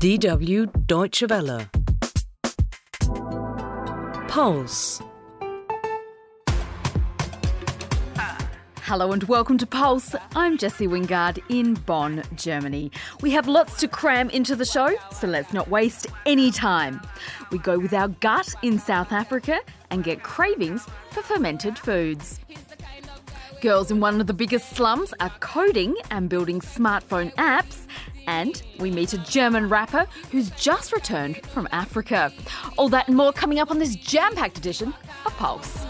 DW Deutsche Welle. Pulse. Hello and welcome to Pulse. I'm Jessie Wingard in Bonn, Germany. We have lots to cram into the show, so let's not waste any time. We go with our gut in South Africa and get cravings for fermented foods. Girls in one of the biggest slums are coding and building smartphone apps. And we meet a German rapper who's just returned from Africa. All that and more coming up on this jam packed edition of Pulse.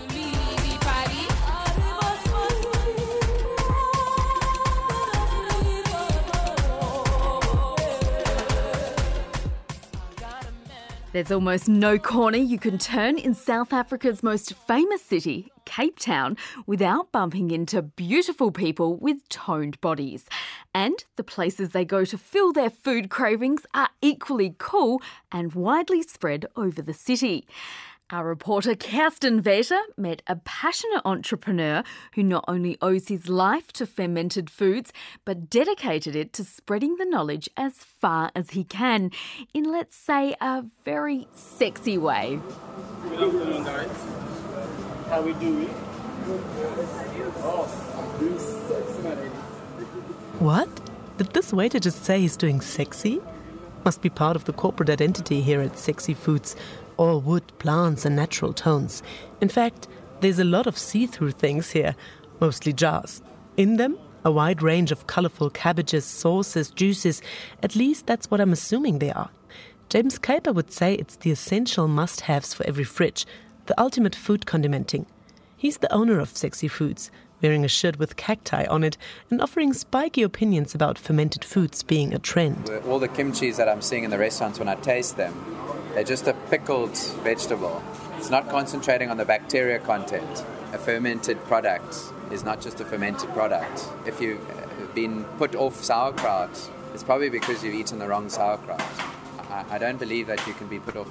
There's almost no corner you can turn in South Africa's most famous city, Cape Town, without bumping into beautiful people with toned bodies. And the places they go to fill their food cravings are equally cool and widely spread over the city. Our reporter Kerstin Welter met a passionate entrepreneur who not only owes his life to fermented foods, but dedicated it to spreading the knowledge as far as he can, in let's say a very sexy way. Good afternoon, guys. How we doing? Oh, I'm doing sexy. What? Did this waiter just say he's doing sexy? Must be part of the corporate identity here at Sexy Foods. All wood, plants, and natural tones. In fact, there's a lot of see through things here, mostly jars. In them, a wide range of colorful cabbages, sauces, juices. At least that's what I'm assuming they are. James Kuiper would say it's the essential must haves for every fridge, the ultimate food condimenting. He's the owner of Sexy Foods, wearing a shirt with cacti on it and offering spiky opinions about fermented foods being a trend. All the kimchis that I'm seeing in the restaurants, when I taste them, they're just a pickled vegetable. It's not concentrating on the bacteria content. A fermented product is not just a fermented product. If you've been put off sauerkraut, it's probably because you've eaten the wrong sauerkraut. I, I don't believe that you can be put off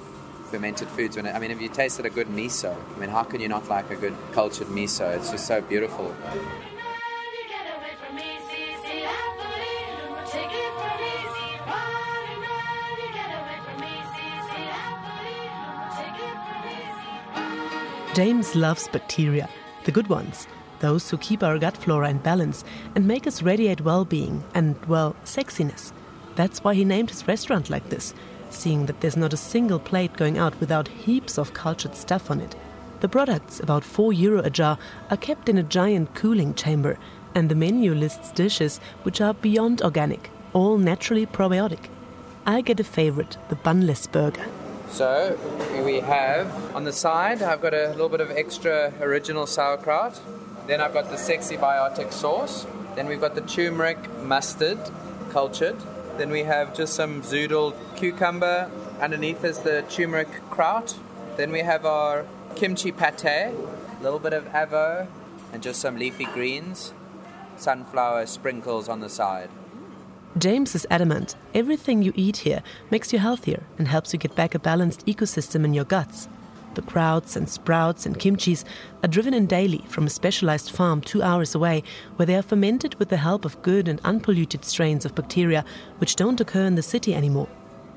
fermented foods. When I mean, if you tasted a good miso, I mean, how can you not like a good cultured miso? It's just so beautiful. James loves bacteria, the good ones, those who keep our gut flora in balance and make us radiate well being and, well, sexiness. That's why he named his restaurant like this, seeing that there's not a single plate going out without heaps of cultured stuff on it. The products, about 4 euro a jar, are kept in a giant cooling chamber, and the menu lists dishes which are beyond organic, all naturally probiotic. I get a favorite, the bunless burger. So we have on the side, I've got a little bit of extra original sauerkraut. Then I've got the sexy biotic sauce. Then we've got the turmeric mustard, cultured. Then we have just some zoodled cucumber. Underneath is the turmeric kraut. Then we have our kimchi pate, a little bit of avo, and just some leafy greens. Sunflower sprinkles on the side. James is adamant everything you eat here makes you healthier and helps you get back a balanced ecosystem in your guts. The krauts and sprouts and kimchis are driven in daily from a specialized farm two hours away, where they are fermented with the help of good and unpolluted strains of bacteria which don't occur in the city anymore.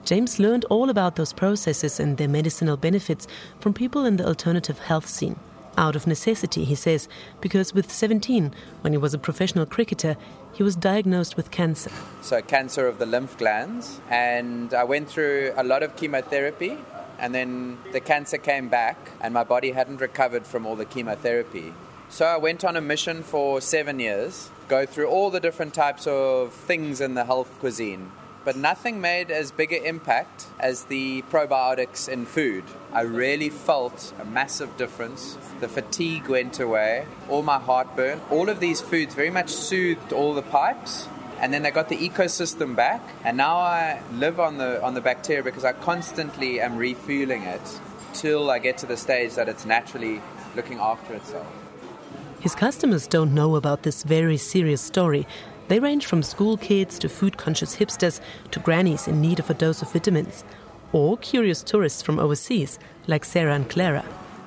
James learned all about those processes and their medicinal benefits from people in the alternative health scene. Out of necessity, he says, because with 17, when he was a professional cricketer, he was diagnosed with cancer. So, cancer of the lymph glands. And I went through a lot of chemotherapy. And then the cancer came back, and my body hadn't recovered from all the chemotherapy. So, I went on a mission for seven years, go through all the different types of things in the health cuisine. But nothing made as big an impact as the probiotics in food. I really felt a massive difference. The fatigue went away, all my heartburn. All of these foods very much soothed all the pipes. And then they got the ecosystem back, and now I live on the on the bacteria because I constantly am refueling it till I get to the stage that it's naturally looking after itself. His customers don't know about this very serious story. They range from school kids to food conscious hipsters to grannies in need of a dose of vitamins, or curious tourists from overseas like Sarah and Clara.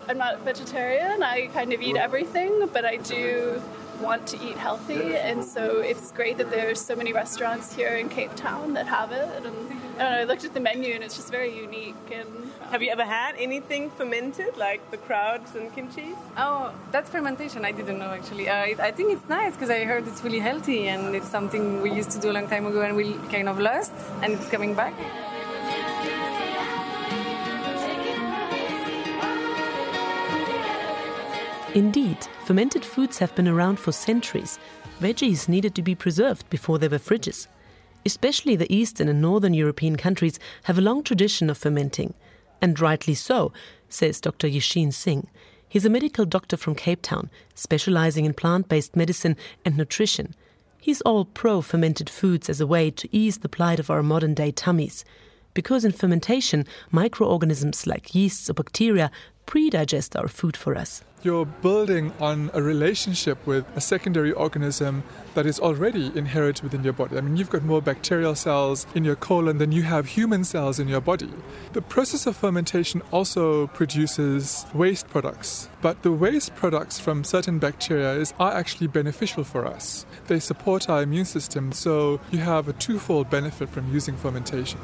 I'm not vegetarian. I kind of eat everything, but I do want to eat healthy, and so it's great that there's so many restaurants here in Cape Town that have it. And I don't know, I looked at the menu and it's just very unique. And have you ever had anything fermented like the krauts and kimchi? Oh, that's fermentation. I didn't know actually. Uh, I think it's nice because I heard it's really healthy and it's something we used to do a long time ago and we kind of lost, and it's coming back. Indeed, fermented foods have been around for centuries. Veggies needed to be preserved before there were fridges. Especially the Eastern and Northern European countries have a long tradition of fermenting. And rightly so, says Dr. Yashin Singh. He's a medical doctor from Cape Town, specializing in plant based medicine and nutrition. He's all pro fermented foods as a way to ease the plight of our modern day tummies. Because in fermentation, microorganisms like yeasts or bacteria pre-digest our food for us. You're building on a relationship with a secondary organism that is already inherent within your body. I mean, you've got more bacterial cells in your colon than you have human cells in your body. The process of fermentation also produces waste products, but the waste products from certain bacteria is, are actually beneficial for us. They support our immune system, so you have a twofold benefit from using fermentation.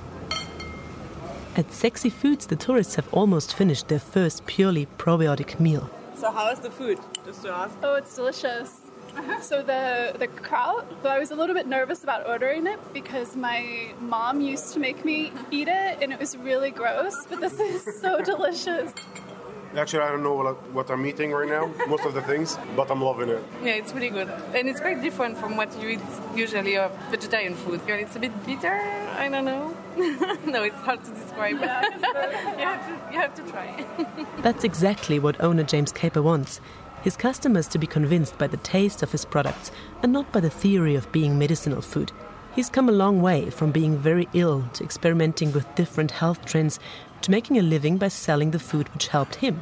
At Sexy Foods, the tourists have almost finished their first purely probiotic meal. So, how is the food? Just to ask. Oh, it's delicious. Uh-huh. So the the kraut, I was a little bit nervous about ordering it because my mom used to make me eat it, and it was really gross. But this is so delicious. Actually, I don't know what, what I'm eating right now, most of the things, but I'm loving it. Yeah, it's really good. And it's quite different from what you eat usually of vegetarian food. It's a bit bitter, I don't know. no, it's hard to describe. you, have to, you have to try. That's exactly what owner James Caper wants. His customers to be convinced by the taste of his products and not by the theory of being medicinal food. He's come a long way from being very ill to experimenting with different health trends to making a living by selling the food which helped him.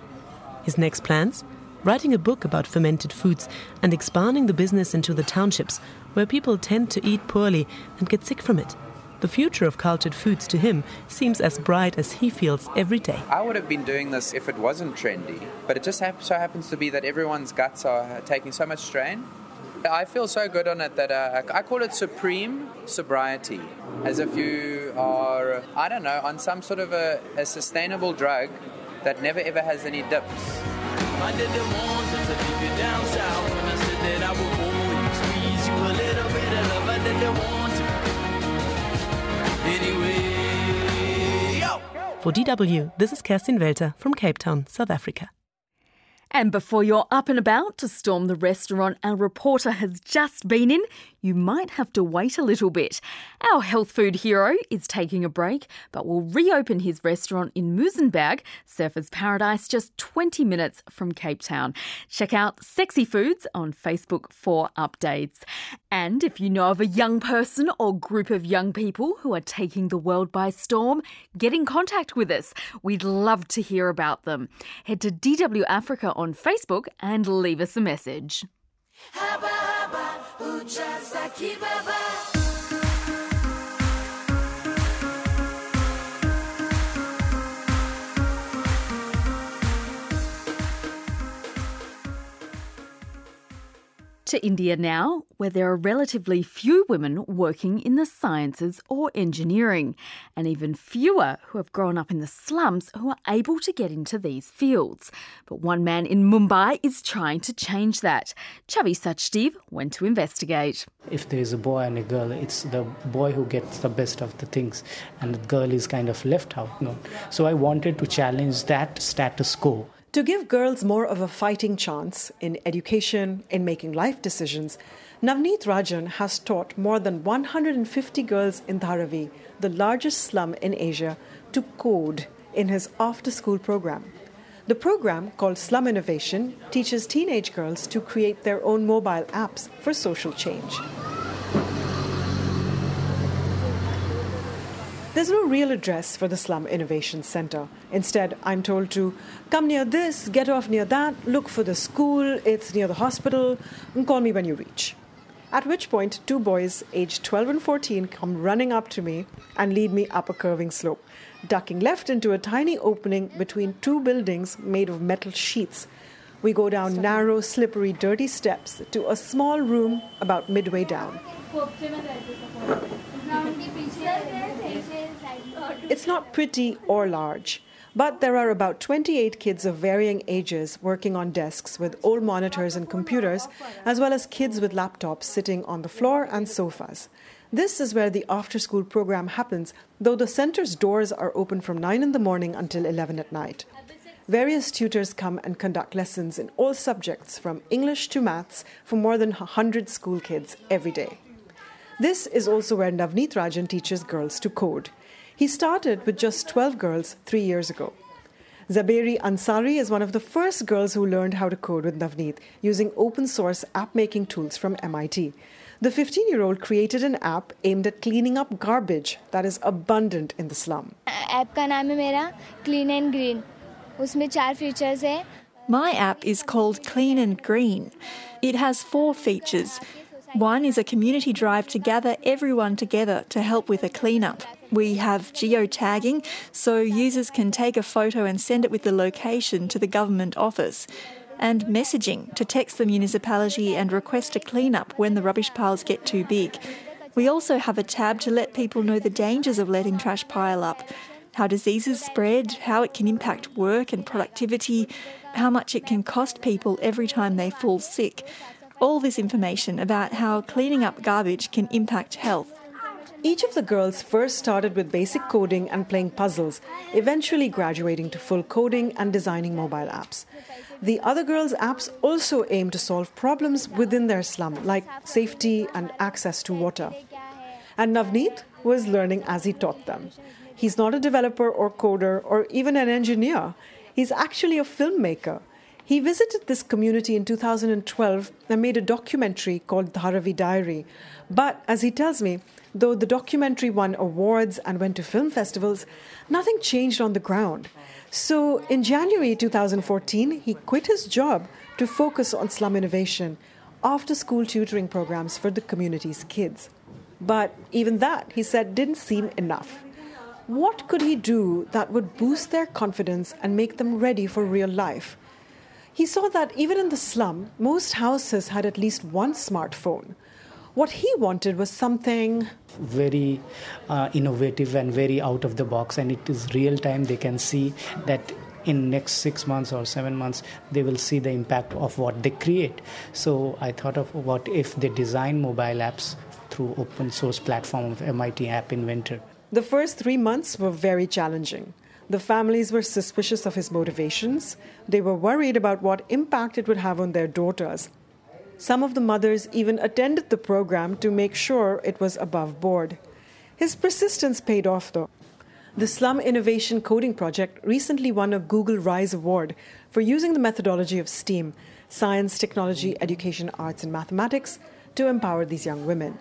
His next plans? Writing a book about fermented foods and expanding the business into the townships where people tend to eat poorly and get sick from it. The future of cultured foods to him seems as bright as he feels every day. I would have been doing this if it wasn't trendy, but it just so happens to be that everyone's guts are taking so much strain. I feel so good on it that uh, I call it supreme sobriety, as if you are, I don't know, on some sort of a, a sustainable drug that never ever has any dips. For DW, this is Kerstin Welter from Cape Town, South Africa. And before you're up and about to storm the restaurant our reporter has just been in, you might have to wait a little bit. Our health food hero is taking a break, but will reopen his restaurant in Muizenberg, Surfers Paradise, just 20 minutes from Cape Town. Check out Sexy Foods on Facebook for updates. And if you know of a young person or group of young people who are taking the world by storm, get in contact with us. We'd love to hear about them. Head to DW Africa on Facebook and leave us a message. Ucha Saki Baba. To India now, where there are relatively few women working in the sciences or engineering, and even fewer who have grown up in the slums who are able to get into these fields. But one man in Mumbai is trying to change that. Chavi Sachdev went to investigate. If there is a boy and a girl, it's the boy who gets the best of the things, and the girl is kind of left out. No. So I wanted to challenge that status quo. To give girls more of a fighting chance in education, in making life decisions, Navneet Ranjan has taught more than 150 girls in Dharavi, the largest slum in Asia, to code in his after school program. The program, called Slum Innovation, teaches teenage girls to create their own mobile apps for social change. There's no real address for the Slum Innovation Center. Instead, I'm told to come near this, get off near that, look for the school, it's near the hospital, and call me when you reach. At which point, two boys aged 12 and 14 come running up to me and lead me up a curving slope, ducking left into a tiny opening between two buildings made of metal sheets. We go down narrow, slippery, dirty steps to a small room about midway down. It's not pretty or large, but there are about 28 kids of varying ages working on desks with old monitors and computers, as well as kids with laptops sitting on the floor and sofas. This is where the after school program happens, though the center's doors are open from 9 in the morning until 11 at night. Various tutors come and conduct lessons in all subjects, from English to maths, for more than 100 school kids every day. This is also where Navneet Ranjan teaches girls to code. He started with just 12 girls three years ago. Zaberi Ansari is one of the first girls who learned how to code with Navneet using open source app making tools from MIT. The 15 year old created an app aimed at cleaning up garbage that is abundant in the slum. App का नाम है मेरा clean and green उसमें चार features है My app is called Clean and Green. It has four features. One is a community drive to gather everyone together to help with a cleanup. We have geotagging, so users can take a photo and send it with the location to the government office. And messaging to text the municipality and request a cleanup when the rubbish piles get too big. We also have a tab to let people know the dangers of letting trash pile up, how diseases spread, how it can impact work and productivity, how much it can cost people every time they fall sick. All this information about how cleaning up garbage can impact health. Each of the girls first started with basic coding and playing puzzles, eventually graduating to full coding and designing mobile apps. The other girls' apps also aim to solve problems within their slum, like safety and access to water. And Navneet was learning as he taught them. He's not a developer or coder or even an engineer, he's actually a filmmaker. He visited this community in 2012 and made a documentary called Dharavi Diary. But as he tells me, though the documentary won awards and went to film festivals, nothing changed on the ground. So in January 2014, he quit his job to focus on slum innovation, after school tutoring programs for the community's kids. But even that, he said, didn't seem enough. What could he do that would boost their confidence and make them ready for real life? He saw that even in the slum, most houses had at least one smartphone. What he wanted was something very uh, innovative and very out of the box and it is real time. They can see that in next six months or seven months they will see the impact of what they create. So i thought of what if they design mobile apps through open source platform of mit app inventor. The first three months were very challenging the families were suspicious of his motivations. They were worried about what impact it would have on their daughters. Some of the mothers even attended the program to make sure it was above board. His persistence paid off, though. The Slum Innovation Coding Project recently won a Google Rise Award for using the methodology of STEAM science, technology, education, arts, and mathematics to empower these young women.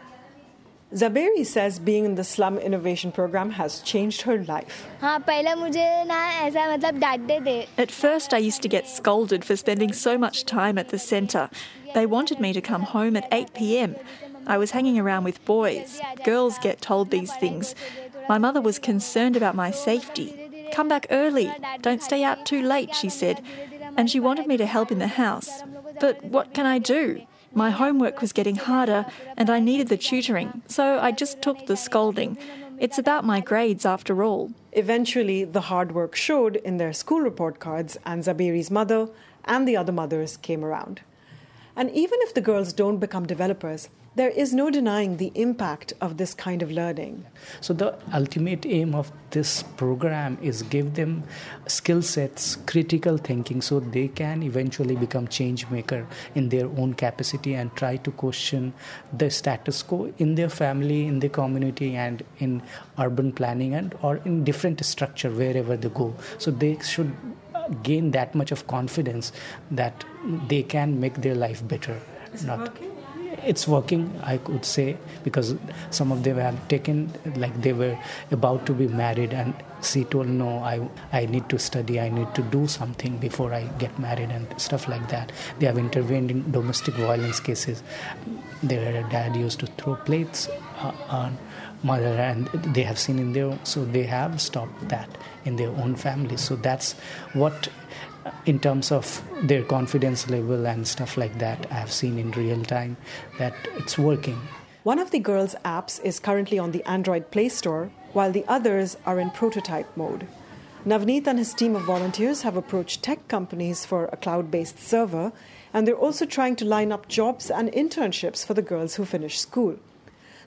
Zaberi says being in the Slum Innovation Program has changed her life. हाँ पहले मुझे ना ऐसा मतलब डांटते थे At first, I used to get scolded for spending so much time at the centre. They wanted me to come home at 8 pm. I was hanging around with boys. Girls get told these things. My mother was concerned about my safety. Come back early. Don't stay out too late, she said. And she wanted me to help in the house. But what can I do? My homework was getting harder and I needed the tutoring, so I just took the scolding. It's about my grades after all. Eventually, the hard work showed in their school report cards, and Zabiri's mother and the other mothers came around. And even if the girls don't become developers, there is no denying the impact of this kind of learning. So the ultimate aim of this program is give them skill sets, critical thinking, so they can eventually become change maker in their own capacity and try to question the status quo in their family, in their community, and in urban planning and or in different structure wherever they go. So they should uh, gain that much of confidence that they can make their life better. Is Not, working? It's working i could say because some of them have taken like they were about to be married and she told no i i need to study i need to do something before i get married and stuff like that. They have intervened in domestic violence cases. Their dad used to throw plates uh, on mother and they have seen in their so they have stopped that in their own family. So that's what in terms of their confidence level and stuff like that i have seen in real time that it's working. One of the girls apps is currently on the android play store while the others are in prototype mode. Navneet and his team of volunteers have approached tech companies for a cloud-based server and they're also trying to line up jobs and internships for the girls who finish school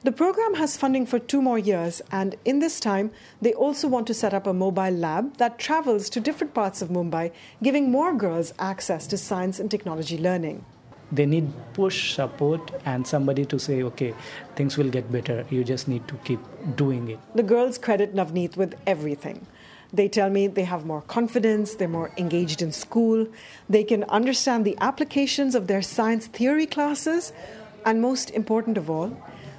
the program has funding for two more years, and in this time, they also want to set up a mobile lab that travels to different parts of Mumbai, giving more girls access to science and technology learning. They need push support and somebody to say, okay, things will get better. You just need to keep doing it. The girls credit Navneet with everything. They tell me they have more confidence, they're more engaged in school, they can understand the applications of their science theory classes, and most important of all,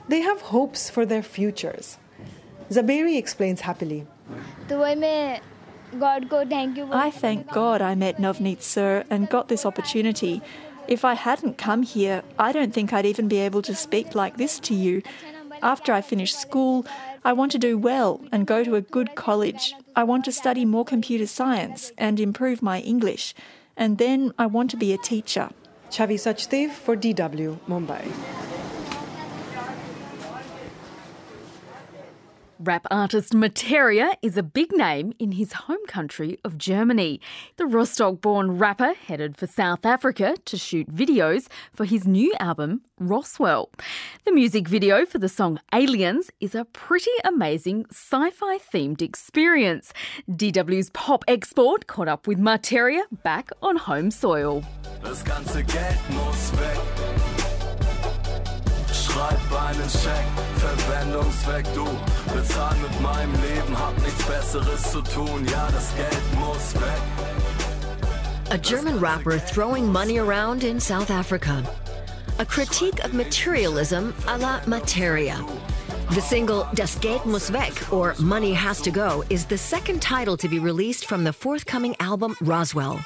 they have hopes for their futures. Zaberi explains happily. I thank God I met Navneet Sir and got this opportunity. If I hadn't come here, I don't think I'd even be able to speak like this to you. After I finish school, I want to do well and go to a good college. I want to study more computer science and improve my English. And then I want to be a teacher. Chavi Sachdev for DW, Mumbai. Rap artist Marteria is a big name in his home country of Germany. The Rostock born rapper headed for South Africa to shoot videos for his new album, Roswell. The music video for the song Aliens is a pretty amazing sci fi themed experience. DW's pop export caught up with Marteria back on home soil. Einen Scheck, Verwendungszweck, du bezahl mit meinem Leben, hab nichts Besseres zu tun, ja, das Geld muss weg. A German rapper throwing money around in South Africa. A critique of materialism a la Marteria. The single Das Geld muss weg, or Money Has to Go, is the second title to be released from the forthcoming album Roswell.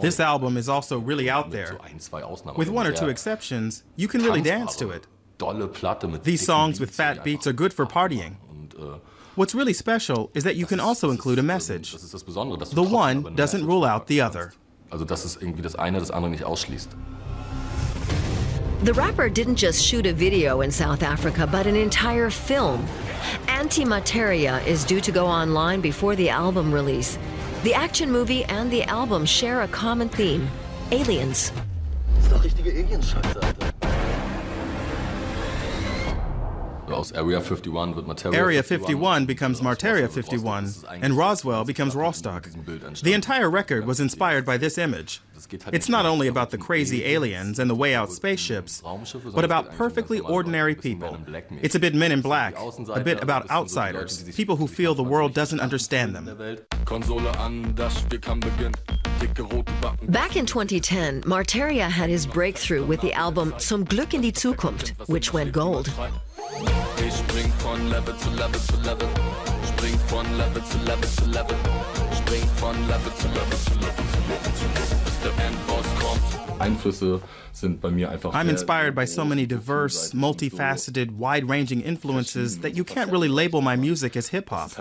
This album is also really out there. With one or two exceptions, you can really dance to it. These songs with fat beats are good for partying. Äh, What's really special is that you can also include a message. The one doesn't rule out the other. The rapper didn't just shoot a video in South Africa, but an entire film. Antimarteria is due to go online before the album release. The action movie and the album share a common theme aliens. Area 51 wird Marteria Area 51 becomes Marteria 51, and Roswell becomes Rostock. The entire record was inspired by this image. It's not only about the crazy aliens and the way out spaceships, but about perfectly ordinary people. It's a bit men in black, a bit about outsiders, people who feel the world doesn't understand them. Back in 2010, Marteria had his breakthrough with the album Zum Glück in die Zukunft, which went gold. Ich spring von Level zu Level zu Level. Spring von Level zu Level zu Level. Spring von Level zu Level zu Level zu Level zu Level, bis der Endboss kommt. Einflüsse sind bei mir einfach. I'm inspired by so many diverse, multifaceted, wide ranging influences that you can't really label my music as hip hop.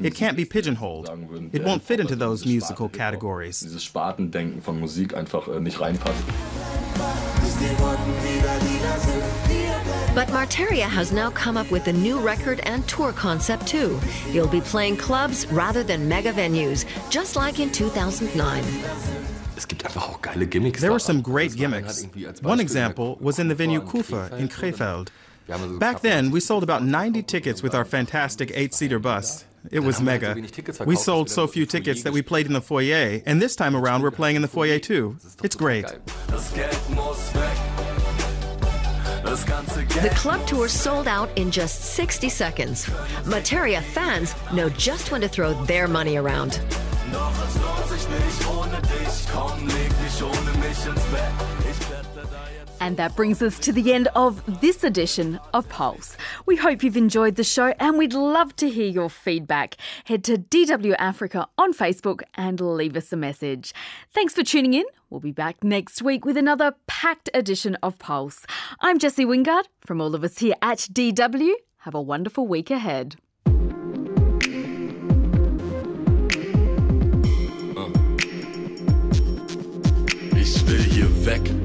It can't be pigeonholed. It won't fit into those musical categories. Dieses Spartendenken von Musik einfach äh, nicht reinpasst. But Marteria has now come up with a new record and tour concept too. You'll be playing clubs rather than mega venues, just like in 2009. There were some great gimmicks. One example was in the venue Kufa in Krefeld. Back then, we sold about 90 tickets with our fantastic eight seater bus. It was mega. We sold so few tickets that we played in the foyer, and this time around we're playing in the foyer too. It's great. The club tour sold out in just 60 seconds. Marteria fans know just when to throw their money around. And that brings us to the end of this edition of Pulse. We hope you've enjoyed the show and we'd love to hear your feedback. Head to DW Africa on Facebook and leave us a message. Thanks for tuning in. We'll be back next week with another packed edition of Pulse. I'm Jessie Wingard from all of us here at DW. Have a wonderful week ahead. Weg